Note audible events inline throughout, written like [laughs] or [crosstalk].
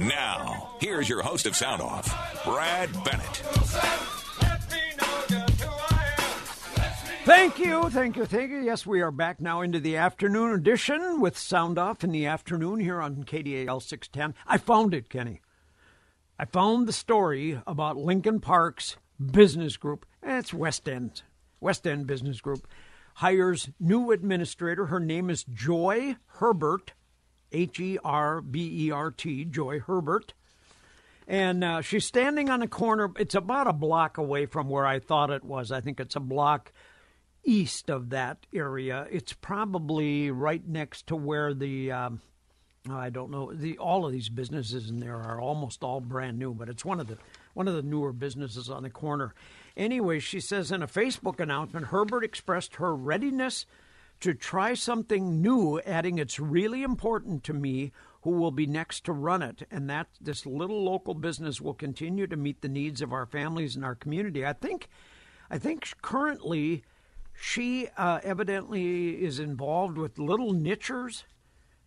Now, here's your host of Sound Off, Brad Bennett. Thank you, thank you, thank you. Yes, we are back now into the afternoon edition with Sound Off in the afternoon here on KDAL 610. I found it, Kenny. I found the story about Lincoln Park's business group. It's West End, West End Business Group hires new administrator. Her name is Joy Herbert, H E R B E R T, Joy Herbert. And uh, she's standing on a corner. It's about a block away from where I thought it was. I think it's a block east of that area. It's probably right next to where the um, I don't know the all of these businesses in there are almost all brand new, but it's one of the one of the newer businesses on the corner. Anyway, she says in a Facebook announcement, Herbert expressed her readiness to try something new, adding, "It's really important to me." Who will be next to run it, and that this little local business will continue to meet the needs of our families and our community. I think, I think currently she uh, evidently is involved with Little Nichers.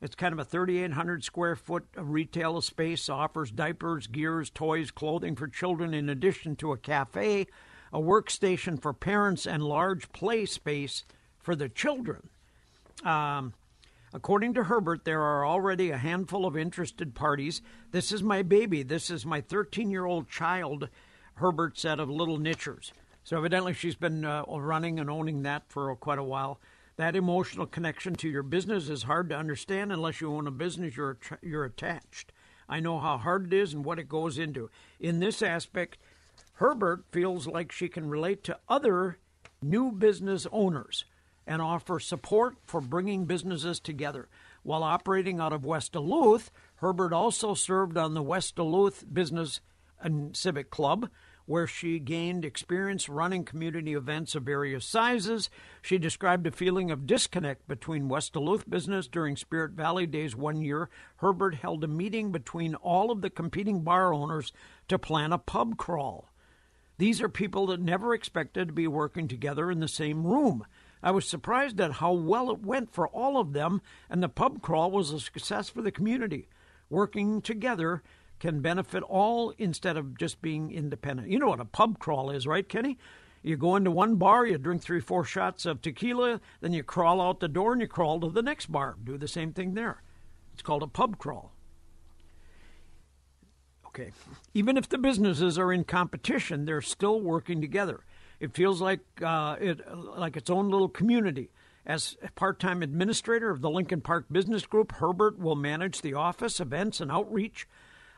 It's kind of a 3,800 square foot retail space, offers diapers, gears, toys, clothing for children, in addition to a cafe, a workstation for parents, and large play space for the children. Um, according to Herbert, there are already a handful of interested parties. This is my baby. This is my 13 year old child, Herbert said of Little Nichers. So evidently, she's been uh, running and owning that for quite a while. That emotional connection to your business is hard to understand unless you own a business you're you're attached. I know how hard it is and what it goes into. In this aspect, Herbert feels like she can relate to other new business owners and offer support for bringing businesses together. While operating out of West Duluth, Herbert also served on the West Duluth Business and Civic Club, where she gained experience running community events of various sizes. She described a feeling of disconnect between West Duluth business during Spirit Valley Days one year. Herbert held a meeting between all of the competing bar owners to plan a pub crawl. These are people that never expected to be working together in the same room. I was surprised at how well it went for all of them, and the pub crawl was a success for the community. Working together can benefit all instead of just being independent. You know what a pub crawl is, right, Kenny? You go into one bar, you drink three, four shots of tequila, then you crawl out the door and you crawl to the next bar. Do the same thing there. It's called a pub crawl. Okay. Even if the businesses are in competition, they're still working together. It feels like uh, it like its own little community. As part-time administrator of the Lincoln Park Business Group, Herbert will manage the office, events, and outreach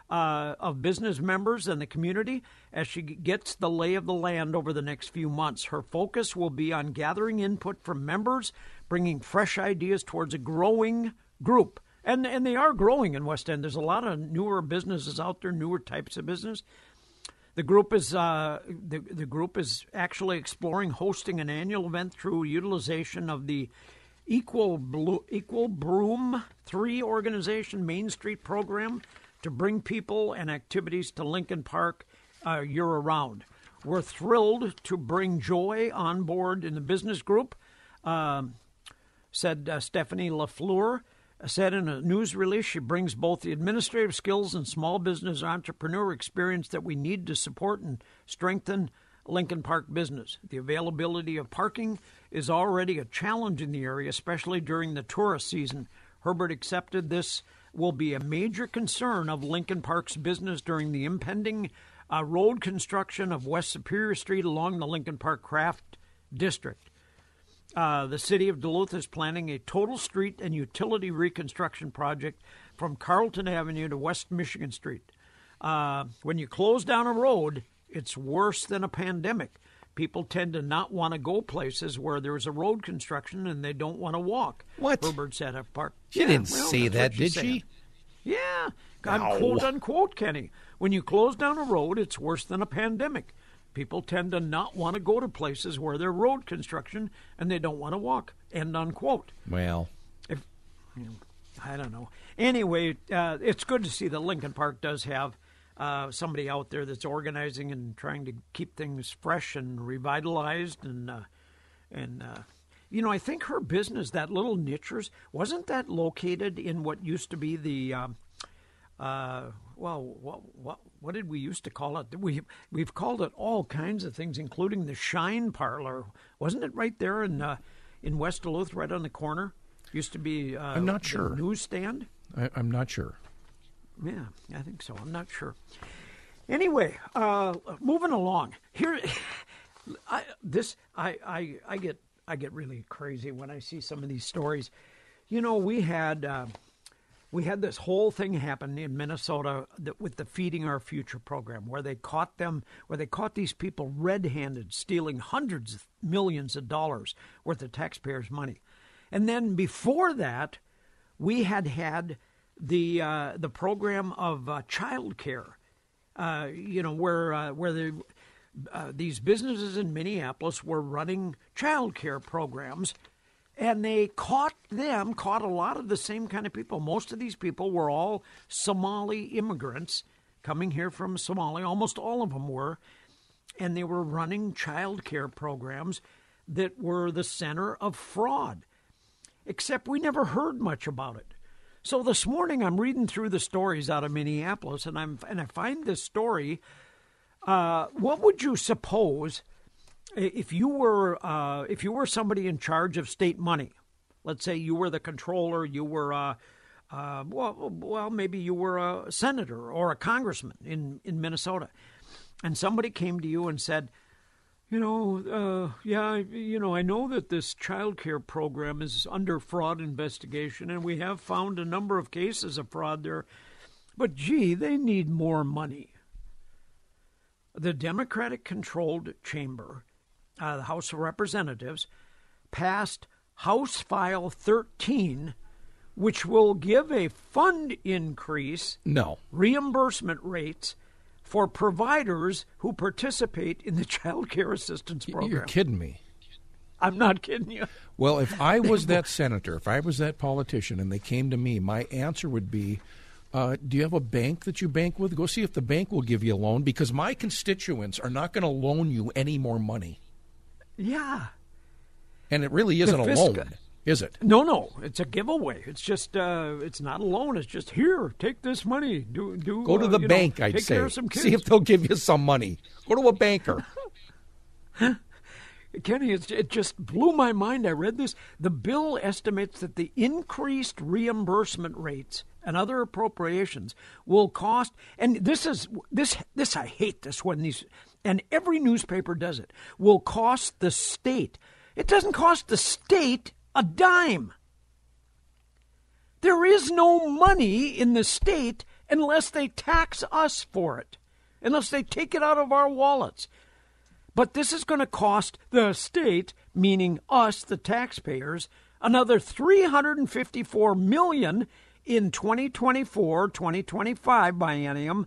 uh, of business members and the community as she gets the lay of the land over the next few months. Her focus will be on gathering input from members, bringing fresh ideas towards a growing group. And, and they are growing in West End. There's a lot of newer businesses out there, newer types of business. The group is uh, the, the group is actually exploring hosting an annual event through utilization of the Equal Blue, Equal Broom Three organization Main Street program to bring people and activities to Lincoln Park uh, year round. We're thrilled to bring Joy on board in the business group, um, said uh, Stephanie LaFleur. Said in a news release, she brings both the administrative skills and small business entrepreneur experience that we need to support and strengthen Lincoln Park business. The availability of parking is already a challenge in the area, especially during the tourist season. Herbert accepted this will be a major concern of Lincoln Park's business during the impending uh, road construction of West Superior Street along the Lincoln Park Craft District. Uh, the city of Duluth is planning a total street and utility reconstruction project from Carlton Avenue to West Michigan Street. Uh, when you close down a road, it's worse than a pandemic. People tend to not want to go places where there's a road construction and they don't want to walk. What? Herbert said at Park. She yeah, didn't well, say that, did she? Yeah, I'm quote unquote, Kenny. When you close down a road, it's worse than a pandemic. People tend to not want to go to places where there's road construction and they don't want to walk. End unquote. Well, if you know, I don't know. Anyway, uh, it's good to see that Lincoln Park does have uh, somebody out there that's organizing and trying to keep things fresh and revitalized and uh, and uh, you know I think her business that little nichers wasn't that located in what used to be the um, uh, well, what, what what did we used to call it? We we've called it all kinds of things, including the Shine Parlor. Wasn't it right there in uh, in West Duluth, right on the corner? Used to be. Uh, I'm not sure. Newsstand. I, I'm not sure. Yeah, I think so. I'm not sure. Anyway, uh, moving along here. [laughs] I, this I, I I get I get really crazy when I see some of these stories. You know, we had uh, we had this whole thing happen in Minnesota with the Feeding Our Future program, where they caught them, where they caught these people red-handed stealing hundreds of millions of dollars worth of taxpayers' money, and then before that, we had had the uh, the program of uh, child care, uh, you know, where uh, where the uh, these businesses in Minneapolis were running child care programs, and they caught them, caught a lot of the same kind of people. Most of these people were all Somali immigrants coming here from Somalia. Almost all of them were, and they were running child care programs that were the center of fraud. Except we never heard much about it. So this morning I'm reading through the stories out of Minneapolis, and I'm and I find this story uh, what would you suppose if you were uh, if you were somebody in charge of state money? Let's say you were the controller, you were uh, uh well, well, maybe you were a senator or a congressman in in Minnesota, and somebody came to you and said, you know, uh, yeah, you know, I know that this child care program is under fraud investigation, and we have found a number of cases of fraud there. But gee, they need more money the Democratic controlled chamber, uh, the House of Representatives, passed House File 13, which will give a fund increase, no reimbursement rates for providers who participate in the [laughs] child care assistance program. You're kidding me. I'm not kidding you. [laughs] Well, if I was [laughs] that senator, if I was that politician, and they came to me, my answer would be uh, do you have a bank that you bank with? Go see if the bank will give you a loan because my constituents are not going to loan you any more money. Yeah. And it really isn't a loan, is it? No, no, it's a giveaway. It's just, uh, it's not a loan. It's just here, take this money. Do do. Go to uh, the bank. Know, I'd say. See if they'll give you some money. Go to a banker. [laughs] Kenny, it just blew my mind. I read this. The bill estimates that the increased reimbursement rates and other appropriations will cost and this is this this I hate this when these and every newspaper does it will cost the state. It doesn't cost the state a dime. There is no money in the state unless they tax us for it unless they take it out of our wallets. But this is going to cost the state meaning us the taxpayers another 354 million in 2024 2025 biennium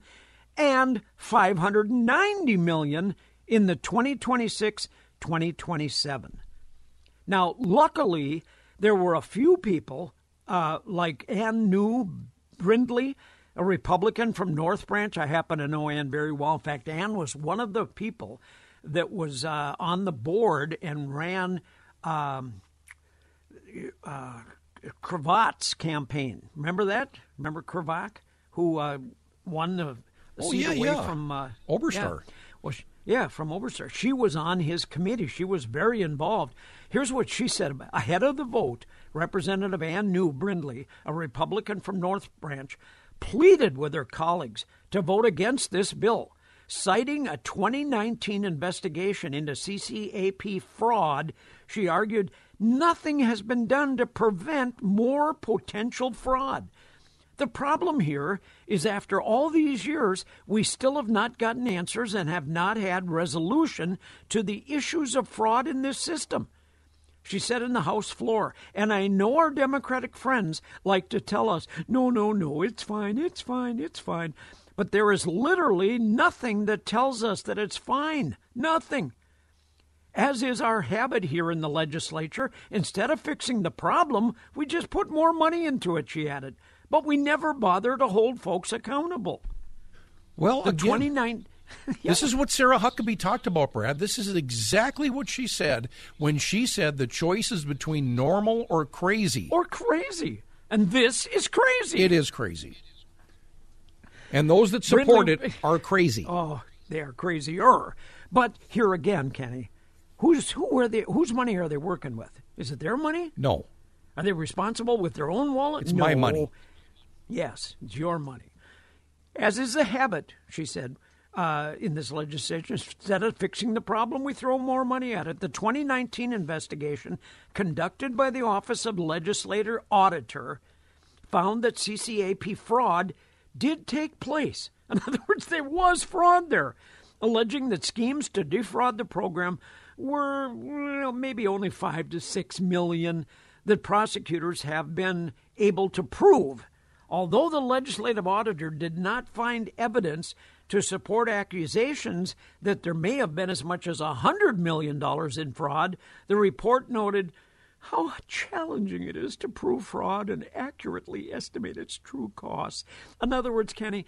and 590 million in the 2026 2027. Now, luckily, there were a few people uh, like Anne Neu Brindley, a Republican from North Branch. I happen to know Anne very well. In fact, Anne was one of the people that was uh, on the board and ran um, uh, Cravaack's campaign. Remember that? Remember Cravat, who uh, won the, the oh, seat yeah, away yeah. from uh, Oberstar. Yeah. Well, she, yeah, from Oberstar. She was on his committee. She was very involved. Here's what she said about, ahead of the vote. Representative Anne Neu Brindley, a Republican from North Branch, pleaded with her colleagues to vote against this bill, citing a 2019 investigation into CCAP fraud. She argued Nothing has been done to prevent more potential fraud. The problem here is after all these years, we still have not gotten answers and have not had resolution to the issues of fraud in this system. She said in the House floor, and I know our Democratic friends like to tell us, no, no, no, it's fine, it's fine, it's fine. But there is literally nothing that tells us that it's fine. Nothing. As is our habit here in the legislature, instead of fixing the problem, we just put more money into it, she added. But we never bother to hold folks accountable. Well, the again, 29 yeah. [laughs] This is what Sarah Huckabee talked about, Brad. This is exactly what she said when she said the choice is between normal or crazy. Or crazy. And this is crazy. It is crazy. And those that support Brindley- it are crazy. [laughs] Oh, they are crazier. But here again, Kenny, who's who are they? Whose money are they working with? Is it their money? No. Are they responsible with their own wallet? It's my money. Yes, it's your money. As is the habit, she said, uh, in this legislation, instead of fixing the problem, we throw more money at it. The 2019 investigation conducted by the Office of Legislator Auditor found that CCAP fraud did take place. [laughs] In other words, there was fraud there, alleging that schemes to defraud the program were maybe only five to six million that prosecutors have been able to prove. Although the legislative auditor did not find evidence to support accusations that there may have been as much as $100 million in fraud, the report noted how challenging it is to prove fraud and accurately estimate its true costs. In other words, Kenny,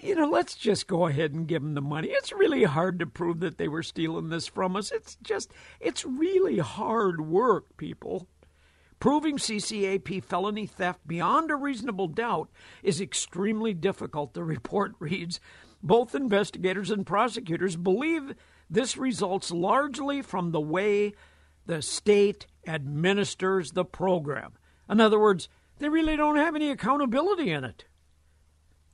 you know, let's just go ahead and give them the money. It's really hard to prove that they were stealing this from us. It's just, it's really hard work, people. Proving CCAP felony theft beyond a reasonable doubt is extremely difficult, the report [laughs] reads. Both investigators and prosecutors believe this results largely from the way the state administers the program. In other words, they really don't have any accountability in it.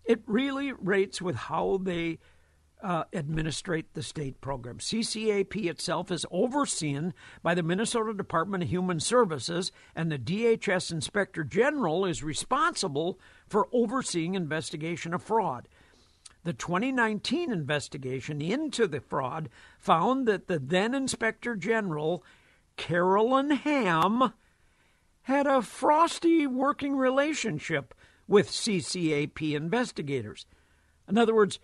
It really rates with how they uh, administrate the state program. CCAP itself is overseen by the Minnesota Department of Human Services, and the DHS Inspector General is responsible for overseeing investigation of fraud. The 2019 investigation into the fraud found that the then Inspector General, Carolyn Ham, had a frosty working relationship with CCAP investigators. In other words,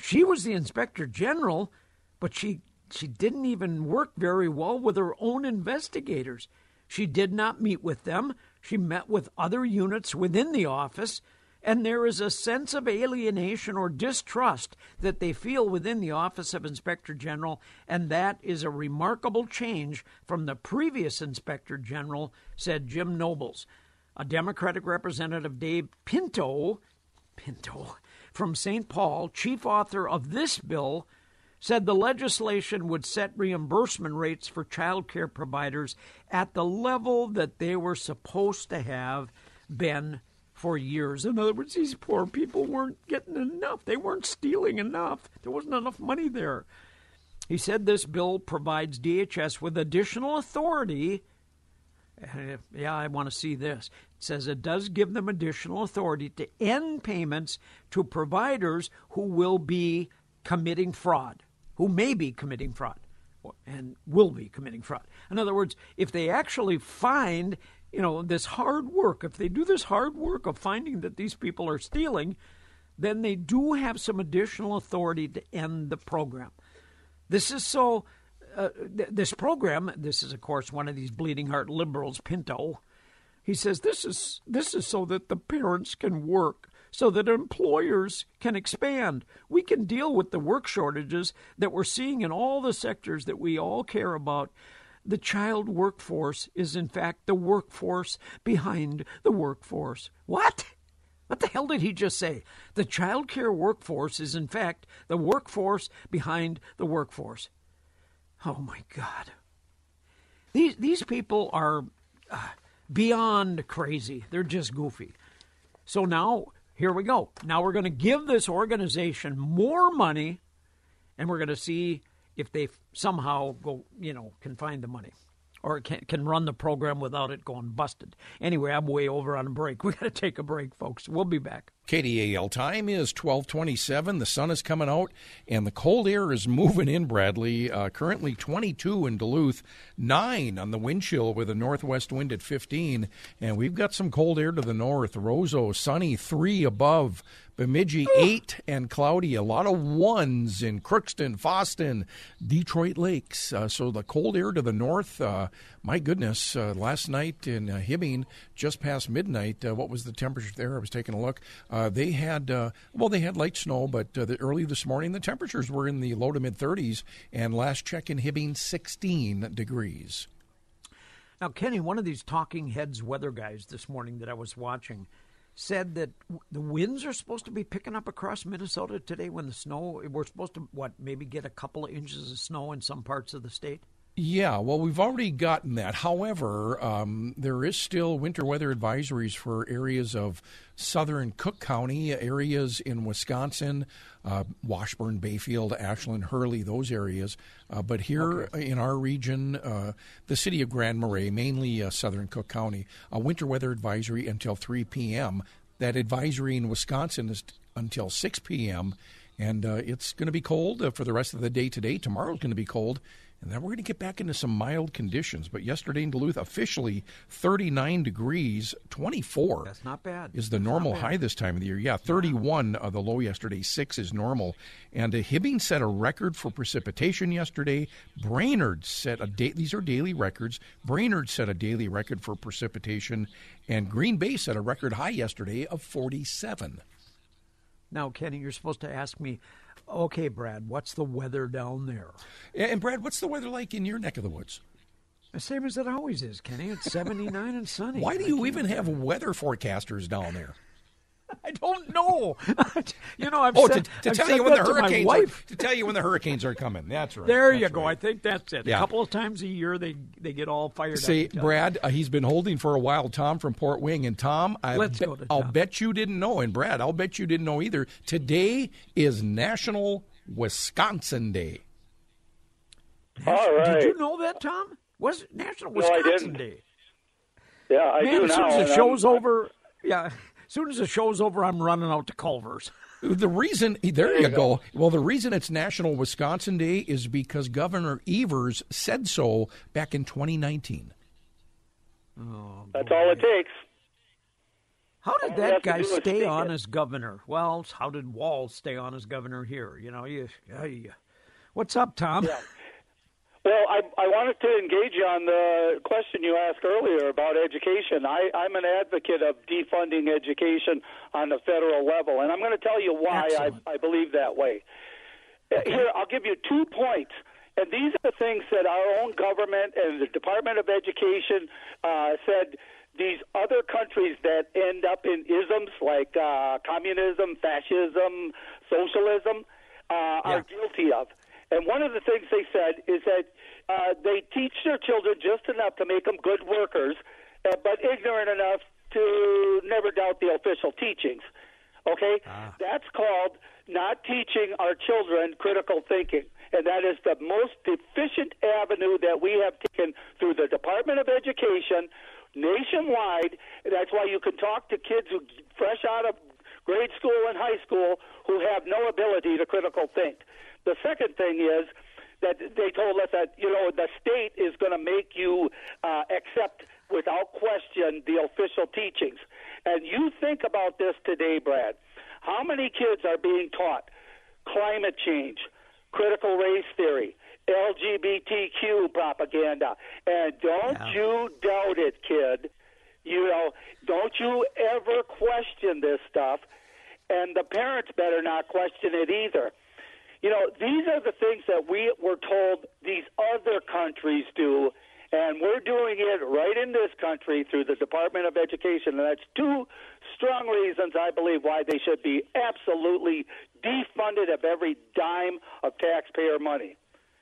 she was the inspector general, but she she didn't even work very well with her own investigators. She did not meet with them. She met with other units within the office, and there is a sense of alienation or distrust that they feel within the office of inspector general, and that is a remarkable change from the previous inspector general, said Jim Nobles. A Democratic representative, Dave Pinto, Pinto from St. Paul, chief author of this bill, said the legislation would set reimbursement rates for child care providers at the level that they were supposed to have been for years. In other words, these poor people weren't getting enough. They weren't stealing enough. There wasn't enough money there. He said this bill provides DHS with additional authority. Yeah, I want to see this. It says it does give them additional authority to end payments to providers who will be committing fraud, who may be committing fraud, and will be committing fraud. In other words, if they actually find, you know, this hard work, if they do this hard work of finding that these people are stealing, then they do have some additional authority to end the program. This is so. Uh, th- this program, this is of course one of these bleeding heart liberals, Pinto. He says this is this is so that the parents can work, so that employers can expand. We can deal with the work shortages that we're seeing in all the sectors that we all care about. The child workforce is in fact the workforce behind the workforce. What? What the hell did he just say? The child care workforce is in fact the workforce behind the workforce. Oh my God. These these people are uh, beyond crazy. They're just goofy. So now here we go. Now we're going to give this organization more money, and we're going to see if they somehow go, you know, can find the money or can, can run the program without it going busted. Anyway, I'm way over on a break. [laughs] We got to take a break, folks. We'll be back. KDAL time is 1227. The sun is coming out and the cold air is moving in, Bradley. Uh, currently 22 in Duluth, 9 on the wind chill with a northwest wind at 15. And we've got some cold air to the north. Roseau, sunny, 3 above. Bemidji, 8 and cloudy. A lot of ones in Crookston, Fosston, Detroit Lakes. Uh, so the cold air to the north, uh, my goodness, uh, last night in uh, Hibbing, just past midnight, uh, what was the temperature there? I was taking a look. Uh, they had, well, they had light snow, but the, early this morning, the temperatures were in the low to mid 30s, and last check in Hibbing, 16 degrees. Now, Kenny, one of these talking heads weather guys this morning that I was watching said that the winds are supposed to be picking up across Minnesota today when the snow, we're supposed to, what, maybe get a couple of inches of snow in some parts of the state? Yeah, well, we've already gotten that. However, um, there is still winter weather advisories for areas of southern Cook County, areas in Wisconsin, uh, Washburn, Bayfield, Ashland, Hurley, those areas. Uh, but here okay. in our region, uh, the city of Grand Marais, mainly uh, southern Cook County, a winter weather advisory until 3 p.m. That advisory in Wisconsin is t- until 6 p.m. And uh, it's going to be cold uh, for the rest of the day today. Tomorrow's going to be cold. And then we're going to get back into some mild conditions. But yesterday in Duluth, officially 39 degrees, 24. That's not bad. Is the That's normal high this time of the year. Yeah, 31, uh, the low yesterday, 6 is normal. And uh, Hibbing set a record for precipitation yesterday. Brainerd set a day, these are daily records. Brainerd set a daily record for precipitation. And Green Bay set a record high yesterday of 47. Now, Kenny, you're supposed to ask me Okay, Brad, what's the weather down there? And Brad, what's the weather like in your neck of the woods? The same as it always is, Kenny. It's 79 and sunny. Why do you even have weather forecasters down there? [laughs] I don't know. [laughs] you know, I've oh, said, to, to tell you when the hurricanes are, to tell you when the hurricanes are coming. That's right. There that's you go. Right. I think that's it. Yeah. A couple of times a year, they they get all fired See, up. See, Brad, uh, he's been holding for a while. Tom from Port Wing, and Tom, I Let's be, go to I'll bet you didn't know, and Brad, I'll bet you didn't know either. Today is National Wisconsin Day. All right. Did you know that, Tom? Was it National Wisconsin no, Day? Yeah, I Man, do as now. soon as the show's I'm, over, yeah. As soon as the show's over, I'm running out to Culver's. The reason there, there you, you go. go. Well, the reason it's National Wisconsin Day is because Governor Evers said so back in 2019. Oh, That's all it takes. How did that guy stay on as governor? Well, how did Walz stay on as governor here? You know, you, you what's up, Tom? Yeah. [laughs] Well, I, I wanted to engage you on the question you asked earlier about education. I, I'm an advocate of defunding education on the federal level, and I'm going to tell you why I, I believe that way. Okay. Here, I'll give you two points. And these are the things that our own government and the Department of Education uh, said these other countries that end up in isms like uh, communism, fascism, socialism uh, yeah. are guilty of. And one of the things they said is that uh, they teach their children just enough to make them good workers, uh, but ignorant enough to never doubt the official teachings. Okay? Ah. That's called not teaching our children critical thinking. And that is the most efficient avenue that we have taken through the Department of Education nationwide. That's why you can talk to kids who fresh out of grade school and high school who have no ability to critical think. The second thing is that they told us that you know the state is going to make you uh, accept without question the official teachings. And you think about this today, Brad. How many kids are being taught climate change, critical race theory, LGBTQ propaganda? And don't yeah. you doubt it, kid. You know, don't you ever question this stuff. And the parents better not question it either. You know, these are the things that we were told these other countries do, and we're doing it right in this country through the Department of Education. And that's two strong reasons I believe why they should be absolutely defunded of every dime of taxpayer money.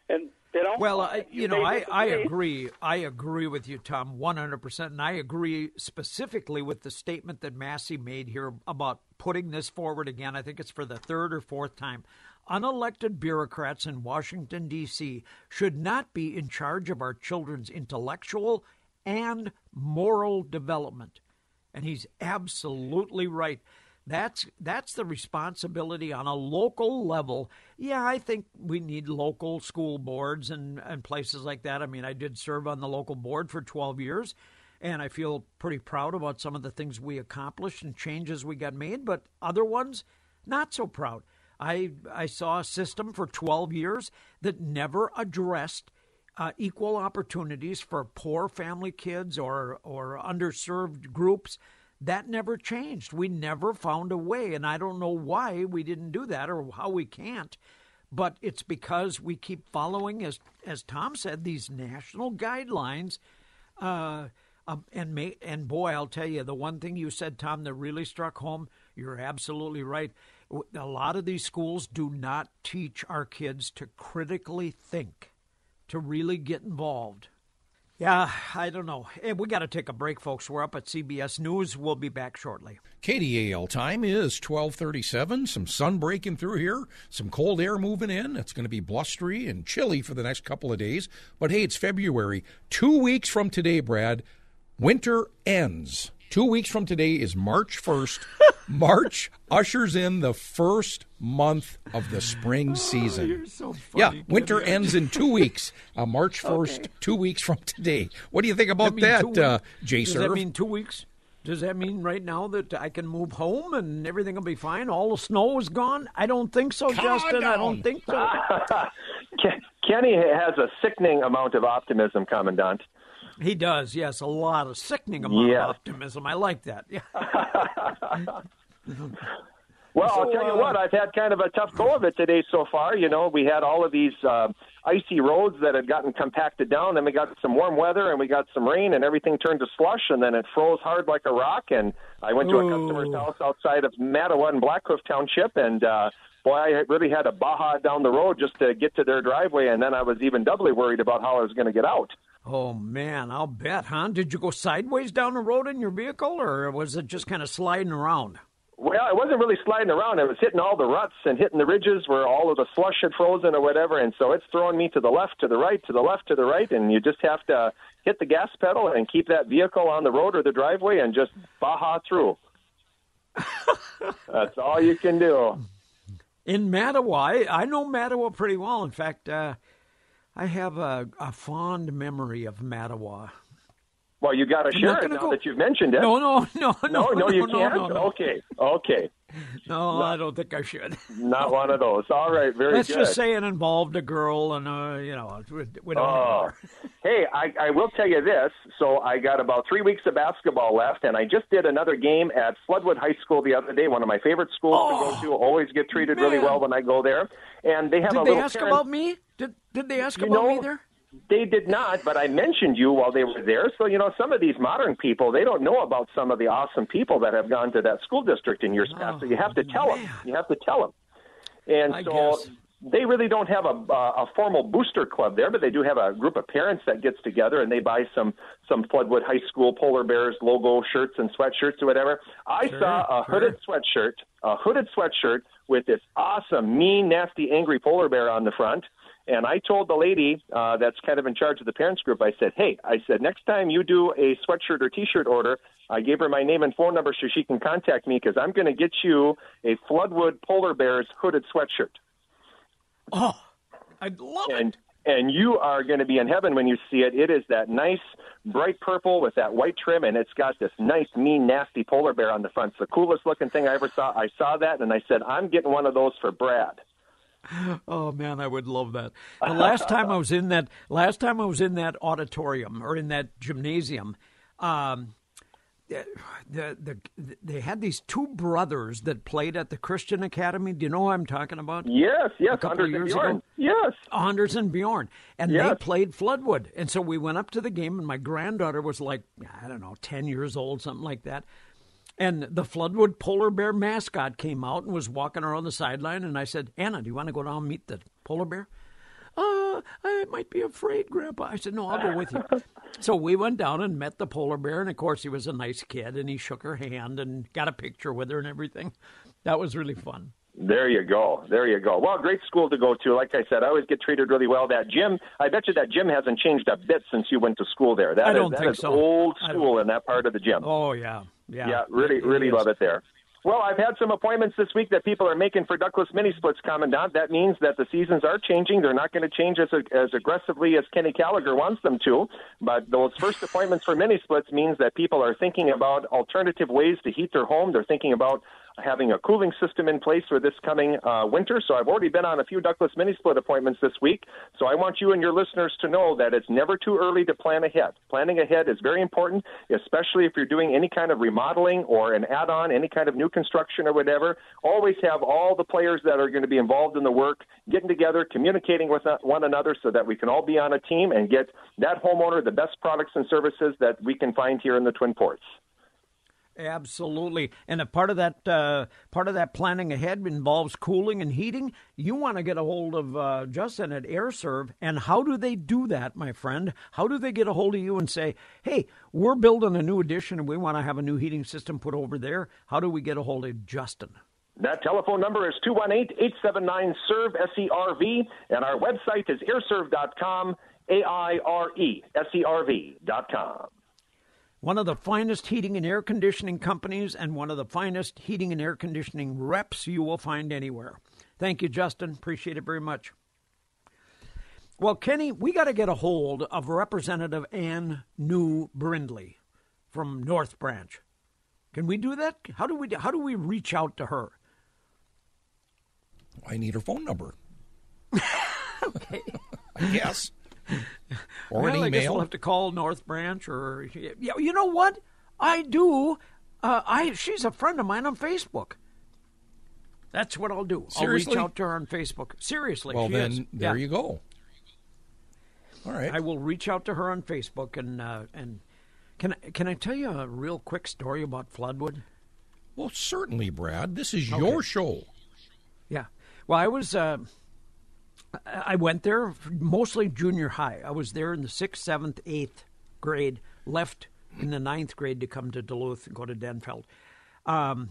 And you know, well, I, uh, you, you know, I, I agree. I agree with you, Tom, one hundred percent, and I agree specifically with the statement that Massie made here about putting this forward again. I think it's for the third or fourth time unelected bureaucrats in Washington, D.C. should not be in charge of our children's intellectual and moral development. And he's absolutely right. That's that's the responsibility on a local level. Yeah, I think we need local school boards and, and places like that. I mean, I did serve on the local board for 12 years, and I feel pretty proud about some of the things we accomplished and changes we got made, but other ones, not so proud. I, I saw a system for 12 years that never addressed uh, equal opportunities for poor family kids or, or underserved groups. That never changed. We never found a way, and I don't know why we didn't do that or how we can't. But it's because we keep following, as as Tom said, these national guidelines. Uh, Um, and may, and boy, I'll tell you, the one thing you said, Tom, that really struck home. You're absolutely right. A lot of these schools do not teach our kids to critically think, to really get involved. Yeah, I don't know. Hey, we got to take a break, folks. We're up at CBS News. We'll be back shortly. KDAL time is 1237. Some sun breaking through here, some cold air moving in. It's going to be blustery and chilly for the next couple of days. But hey, it's February. Two weeks from today, Brad, winter ends. Two weeks from today is March 1st. [laughs] March ushers in the first month of the spring season. Oh, so funny, yeah, winter ends in two weeks. Uh, March 1st, okay. two weeks from today. What do you think about that, that uh, Jay Does that mean two weeks? Does that mean right now that I can move home and everything will be fine? All the snow is gone? I don't think so, Calm Justin. Down. I don't think so. [laughs] Kenny has a sickening amount of optimism, Commandant. He does, yes, a lot of sickening amount of optimism. I like that. Yeah. [laughs] well, so, I'll tell you uh, what, I've had kind of a tough go of it today so far. You know, we had all of these uh, icy roads that had gotten compacted down, then we got some warm weather, and we got some rain, and everything turned to slush, and then it froze hard like a rock. And I went to a customer's house outside of Mahtowa in Blackhoof Township, and uh, boy, I really had a baja down the road just to get to their driveway, and then I was even doubly worried about how I was going to get out. Oh man, I'll bet, huh? Did you go sideways down the road in your vehicle, or was it just kind of sliding around? Well, it wasn't really sliding around. It was hitting all the ruts and hitting the ridges where all of the slush had frozen or whatever, and so it's throwing me to the left, to the right, to the left, to the right, and you just have to hit the gas pedal and keep that vehicle on the road or the driveway and just baja through. That's all you can do. In Mahtowa, I know Mahtowa pretty well. In fact, uh, I have a, a fond memory of Mahtowa. Well, you got to share it now go... that you've mentioned it. No, no, [laughs] no, no, no, no you no, can't. No, Okay, okay. [laughs] No, I don't think I should. [laughs] Not one of those. All right, very Let's good. just say it involved a girl, and uh, you know, we, we don't. Oh. [laughs] hey, I, I will tell you this. So I got about three weeks of basketball left, and I just did another game at Floodwood High School the other day. One of my favorite schools oh, to go to. Always get treated man. really well when I go there. And they have did a they ask parent... about me? Did Did they ask you about know, me there? They did not, but I mentioned you while they were there. So, you know, some of these modern people, they don't know about some of the awesome people that have gone to that school district in years past. Oh, so you have to oh, tell man. them. You have to tell them. And I so guess. they really don't have a, a formal booster club there, but they do have a group of parents that gets together and they buy some some Floodwood High School Polar Bears logo shirts and sweatshirts or whatever. I Sure, saw a sure. hooded sweatshirt, a hooded sweatshirt with this awesome, mean, nasty, angry polar bear on the front. And I told the lady uh, that's kind of in charge of the parents group, I said, hey, I said, next time you do a sweatshirt or T-shirt order, I gave her my name and phone number so she can contact me because I'm going to get you a Floodwood Polar Bears hooded sweatshirt. Oh, I'd love And it. and you are going to be in heaven when you see it. It is that nice bright purple with that white trim, and it's got this nice, mean, nasty polar bear on the front. It's the coolest looking thing I ever saw. I saw that, and I said, I'm getting one of those for Brad. [laughs] Oh man, I would love that. [laughs] The last time I was in that, last time I was in that auditorium or in that gymnasium, um, the, the, the they had these two brothers that played at the Christian Academy. Do you know who I'm talking about? Yes, yes, A couple of Anders and years Bjorn. ago? Yes. Anders and Bjorn, and they played Floodwood. And so we went up to the game, and my granddaughter was like, I don't know, 10 years old, something like that. And the Floodwood polar bear mascot came out and was walking around the sideline. And I said, Anna, do you want to go down and meet the polar bear? Uh, I might be afraid, Grandpa. I said, No, I'll go with you. [laughs] so we went down and met the polar bear. And of course, he was a nice kid and he shook her hand and got a picture with her and everything. That was really fun. There you go. There you go. Well, great school to go to. Like I said, I always get treated really well. That gym, I bet you that gym hasn't changed a bit since you went to school there. That I don't that think is so. old school in that part of the gym. Oh, yeah. Yeah. Yeah, really, really love it there. Well, I've had some appointments this week that people are making for ductless mini splits, Commandant. That means that the seasons are changing. They're not going to change as, as aggressively as Kenny Gallagher wants them to. But those first appointments for mini splits means that people are thinking about alternative ways to heat their home. They're thinking about having a cooling system in place for this coming uh, winter. So I've already been on a few ductless mini split appointments this week. So I want you and your listeners to know that it's never too early to plan ahead. Planning ahead is very important, especially if you're doing any kind of remodeling or an add on, any kind of new construction or whatever. Always have all the players that are going to be involved in the work getting together, communicating with one another so that we can all be on a team and get that homeowner the best products and services that we can find here in the Twin Ports. Absolutely, and a part of that uh, part of that planning ahead involves cooling and heating. You want to get a hold of uh, Justin at AireServ, and how do they do that, my friend? How do they get a hold of you and say, "Hey, we're building a new addition, and we want to have a new heating system put over there"? How do we get a hold of Justin? That telephone number is 218-879-SERVE, S-E-R-V, and our website is aireserv.com, A-I-R-E-S-E-R-V dot com one of the finest heating and air conditioning companies and one of the finest heating and air conditioning reps you will find anywhere. Thank you, Justin. Appreciate it very much. Well, Kenny, we got to get a hold of Representative Anne Neu Brindley from North Branch. Can we do that? How do we how do we reach out to her? I need her phone number. [laughs] okay. [laughs] yes. [laughs] or well, an email. I guess we'll have to call North Branch or yeah. You know what? I do. Uh, I she's a friend of mine on Facebook. That's what I'll do. Seriously? I'll reach out to her on Facebook. Seriously. Well, then is. there yeah. you go. All right. I will reach out to her on Facebook and uh, and can I, can I tell you a real quick story about Floodwood? Well, certainly, Brad. This is okay. your show. Yeah. Well, I was. Uh, I went there mostly junior high. I was there in the sixth, seventh, eighth grade. Left in the ninth grade to come to Duluth and go to Denfeld. Um,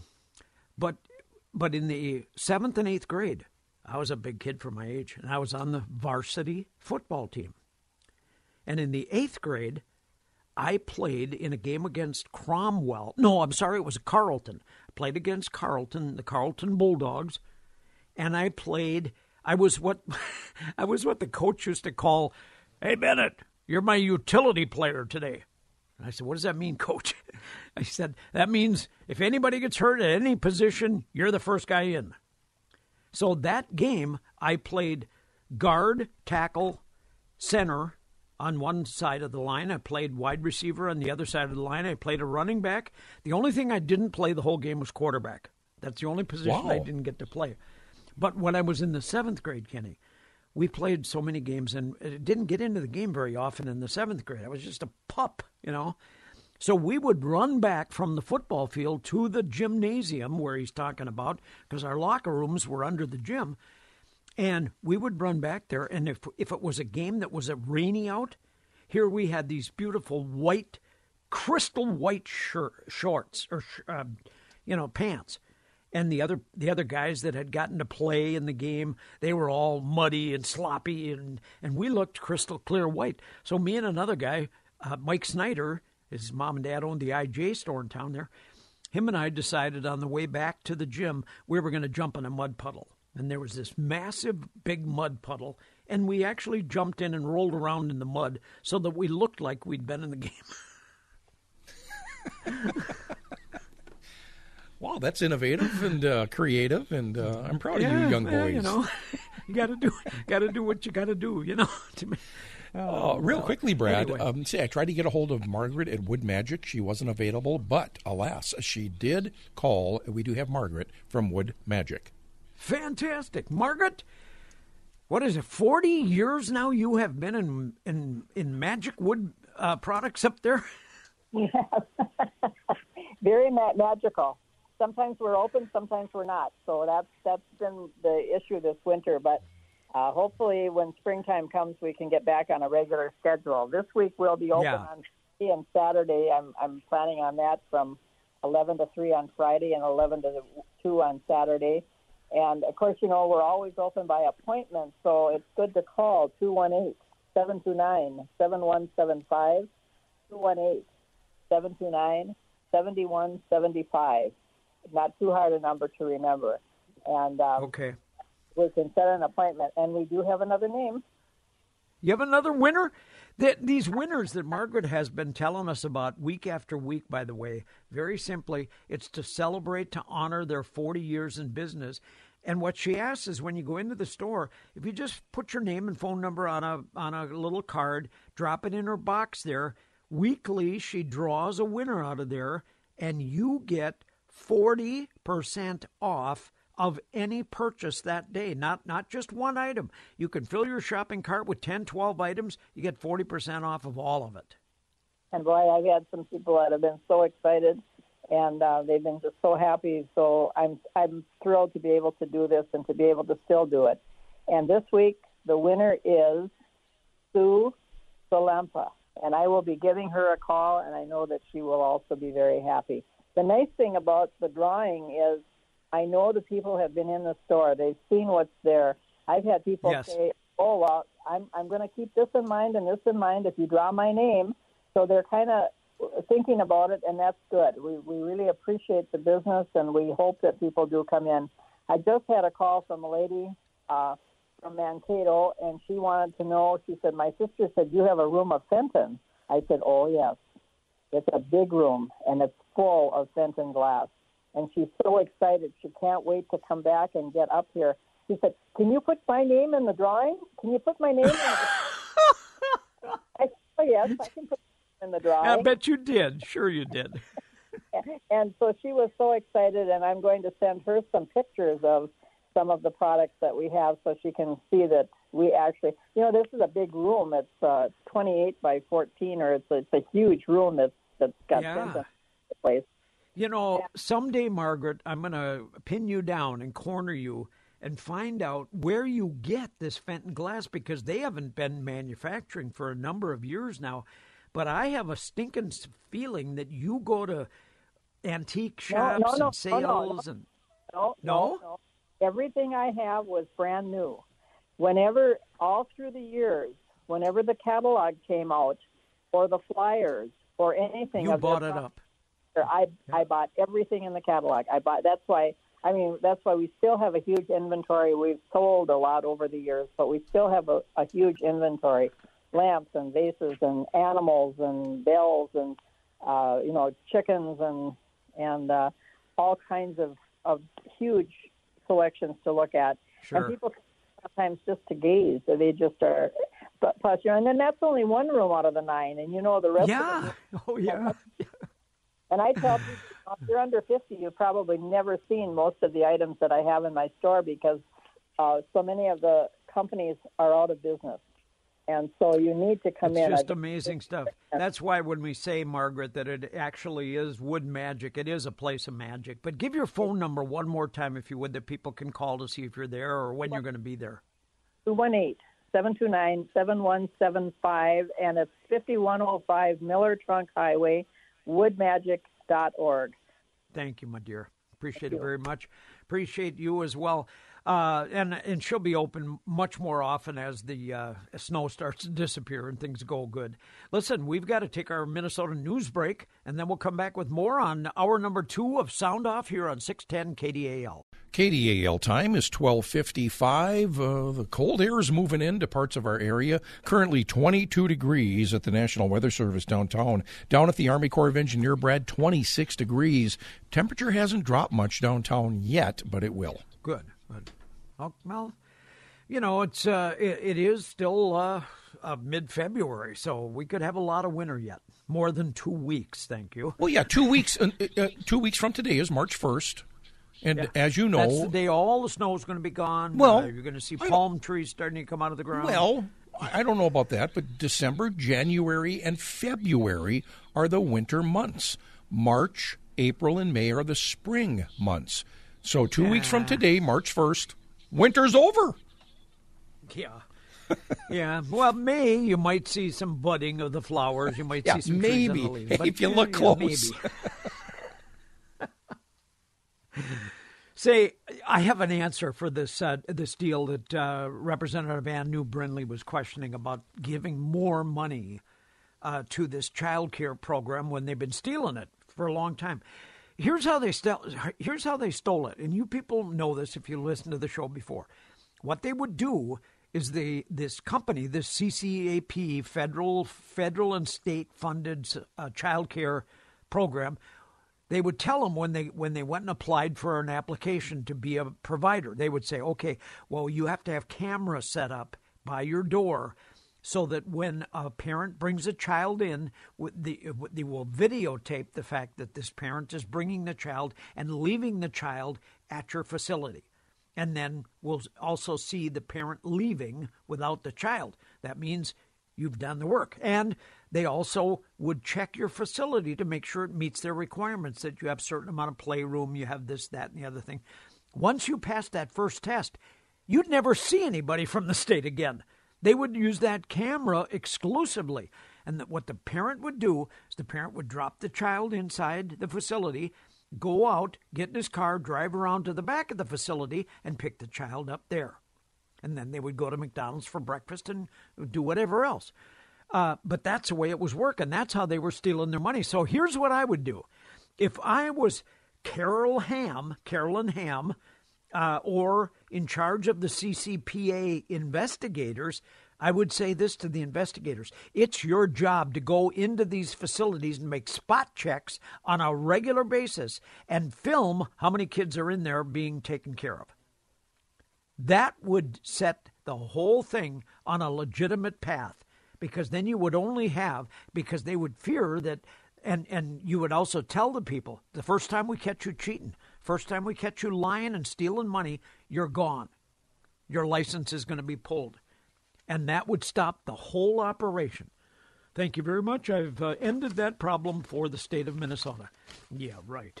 but but in the seventh and eighth grade, I was a big kid for my age, and I was on the varsity football team. And in the eighth grade, I played in a game against Cromwell. No, I'm sorry, it was Carlton. I played against Carlton, the Carlton Bulldogs, and I played I was what [laughs] I was what the coach used to call, "Hey Bennett, you're my utility player today." And I said, "What does that mean, [laughs] coach?" I said, "That means if anybody gets hurt at any position, you're the first guy in." So that game, I played guard, tackle, center on one side of the line. I played wide receiver on the other side of the line. I played a running back. The only thing I didn't play the whole game was quarterback. That's the only position wow. I didn't get to play. But when I was in the seventh grade, Kenny, we played so many games and it didn't get into the game very often in the seventh grade. I was just a pup, you know. So we would run back from the football field to the gymnasium where he's talking about, because our locker rooms were under the gym. And we would run back there. And if, if it was a game that was a rainy out, here we had these beautiful white, crystal white shir- shorts or, uh, you know, pants and the other the other guys that had gotten to play in the game they were all muddy and sloppy and and we looked crystal clear white. So me and another guy uh, mike snyder his mom and dad owned the IGA store in town there. Him and i decided on the way back to the gym we were going to jump in a mud puddle. And there was this massive big mud puddle and we actually jumped in and rolled around in the mud so that we looked like we'd been in the game [laughs] Wow, that's innovative and uh, creative, and uh, I'm proud yeah, of you, young boys. Yeah, [laughs] you know, you got to do got to do what you got to do. You know. [laughs] Oh, uh, real quickly, Brad. Anyway. Um, see, I tried to get a hold of Margaret at Wood Magic. She wasn't available, but alas, she did call. We do have Margaret from Wood Magic. Fantastic, Margaret. What is it? Forty years now you have been in in in magic wood uh, products up there. [laughs] Yes, very ma- magical sometimes we're open, sometimes we're not. So that's that's been the issue this winter. But uh, hopefully, when springtime comes, we can get back on a regular schedule. This week we'll be open yeah. on Friday and Saturday. I'm I'm planning on that from 11 to 3 on Friday and 11 to 2 on Saturday. And of course, you know, we're always open by appointment, so it's good to call 218 729 7175. 218 729 7175 not too hard a number to remember. And um, okay, we can set an appointment, and we do have another name. You have another winner? That these winners that Margaret has been telling us about week after week, by the way, very simply, it's to celebrate, to honor their 40 years in business. And what she asks is when you go into the store, if you just put your name and phone number on a on a little card, drop it in her box there, weekly she draws a winner out of there and you get 40% off of any purchase that day, not not just one item. You can fill your shopping cart with 10, 12 items, you get 40% off of all of it. And boy, I've had some people that have been so excited and uh, they've been just so happy. So I'm I'm thrilled to be able to do this and to be able to still do it. And this week the winner is Sue Salempa, and I will be giving her a call, and I know that she will also be very happy. The nice thing about the drawing is I know the people have been in the store. They've seen what's there. I've had people yes. say, "Oh, well, I'm I'm going to keep this in mind and this in mind if you draw my name." So they're kind of thinking about it, and that's good. We we really appreciate the business, and we hope that people do come in. I just had a call from a lady uh, from Mankato, and she wanted to know. She said, "My sister said you have a room of Fenton." I said, "Oh yes, it's a big room, and it's full of Fenton glass." And she's so excited; she can't wait to come back and get up here. She said, "Can you put my name in the drawing? Can you put my name?" in the [laughs] I said, "Oh yes, I can put in the drawing." I bet you did. Sure, you did. [laughs] and so she was so excited, and I'm going to send her some pictures of some of the products that we have so she can see that we actually, you know, this is a big room. It's uh, 28 by 14, or it's a, it's a huge room that's that's got Yeah. In place. You know, someday, Margaret, I'm going to pin you down and corner you and find out where you get this Fenton glass because they haven't been manufacturing for a number of years now. But I have a stinking feeling that you go to antique shops no, no, and no, no, sales no. and No, No? Everything I have was brand new. Whenever, all through the years, whenever the catalog came out, or the flyers, or anything, you bought it products, up. I I bought everything in the catalog. I bought. That's why. I mean, that's why we still have a huge inventory. We've sold a lot over the years, but we still have a, a huge inventory: lamps and vases and animals and bells and uh, you know chickens and and uh, all kinds of of huge selections to look at. Sure. And people sometimes just to gaze. They just are. But plus, you know, and then that's only one room out of the nine, and you know the rest. Of Yeah. the [laughs] Oh, yeah. [laughs] and I tell people, [laughs] if you're under 50, you've probably never seen most of the items that I have in my store because uh, so many of the companies are out of business. And so you need to come in. It's in. just amazing stuff. That's why when we say, Margaret, that it actually is wood magic, it is a place of magic. But give your phone number one more time, if you would, that people can call to see if you're there or when you're going to be there. 218 729 7175, and it's 5105 Miller Trunk Highway, woodmagic.org. Thank you, my dear. Appreciate it very much. Appreciate you as well. Uh, and and she'll be open much more often as the uh, snow starts to disappear and things go good. Listen, we've got to take our Minnesota news break, and then we'll come back with more on hour number two of Sound Off here on 610 KDAL. KDAL time is 1255. Uh, the cold air is moving into parts of our area. Currently 22 degrees at the National Weather Service downtown. Down at the Army Corps of Engineer, Brad, 26 degrees. Temperature hasn't dropped much downtown yet, but it will. Good. Good. Oh, well, you know, it's uh, it, it is still uh, uh, mid February, so we could have a lot of winter yet. More than two weeks, thank you. Well, yeah, two weeks. Uh, uh, two weeks from today is March 1st, and as you know, That's the day all the snow is going to be gone. Well, Uh, you're going to see palm trees starting to come out of the ground. Well, I don't know about that, but December, January, and February are the winter months. March, April, and May are the spring months. So two weeks from today, March 1st, winter's over. yeah. yeah, well, May you might see some budding of the flowers. You might Yeah, see some maybe, leaves. But, if you yeah, look yeah, close. maybe. [laughs] Say, I have an answer for this uh, this deal that uh, Representative Anne Neu Brindley was questioning about giving more money uh, to this child care program when they've been stealing it for a long time. Here's how they stole. Here's how they stole it, and you people know this if you listened to the show before. What they would do is the this company, this CCAP, federal federal and state funded uh, child care program. They would tell them when they when they went and applied for an application to be a provider. They would say, "Okay, well, you have to have cameras set up by your door." So that when a parent brings a child in, they will videotape the fact that this parent is bringing the child and leaving the child at your facility and then we'll also see the parent leaving without the child. That means you've done the work. And they also would check your facility to make sure it meets their requirements that you have a certain amount of playroom, you have this, that, and the other thing. Once you pass that first test, you'd never see anybody from the state again. They would use that camera exclusively. And that what the parent would do is the parent would drop the child inside the facility go out, get in his car, drive around to the back of the facility, and pick the child up there. And then they would go to McDonald's for breakfast and do whatever else. Uh, but that's the way it was working. That's how they were stealing their money. So here's what I would do. If I was Carol Ham, Carolyn Ham, uh, or in charge of the CCPA investigators, I would say this to the investigators it's your job to go into these facilities and make spot checks on a regular basis and film how many kids are in there being taken care of. That would set the whole thing on a legitimate path because then you would only have, because they would fear that, and, and you would also tell the people the first time we catch you cheating, first time we catch you lying and stealing money, you're gone. Your license is going to be pulled and that would stop the whole operation. Thank you very much. I've uh, ended that problem for the state of Minnesota. Yeah, right.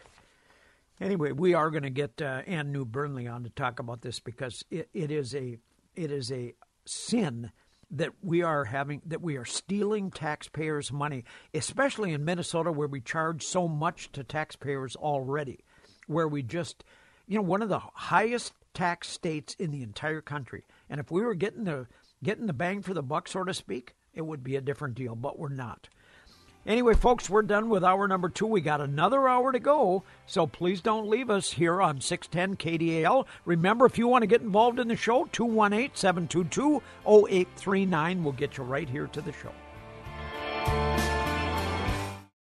Anyway, we are going to get uh, Anne Neu Brindley on to talk about this because it, it is a it is a sin that we are having that we are stealing taxpayers' money, especially in Minnesota where we charge so much to taxpayers already, where we just you know one of the highest tax states in the entire country, and if we were getting the getting the bang for the buck, so to speak, it would be a different deal, but we're not. Anyway, folks, we're done with hour number two. We got another hour to go, so please don't leave us here on 610 KDAL. Remember, if you want to get involved in the show, 218 722 0839 will get you right here to the show.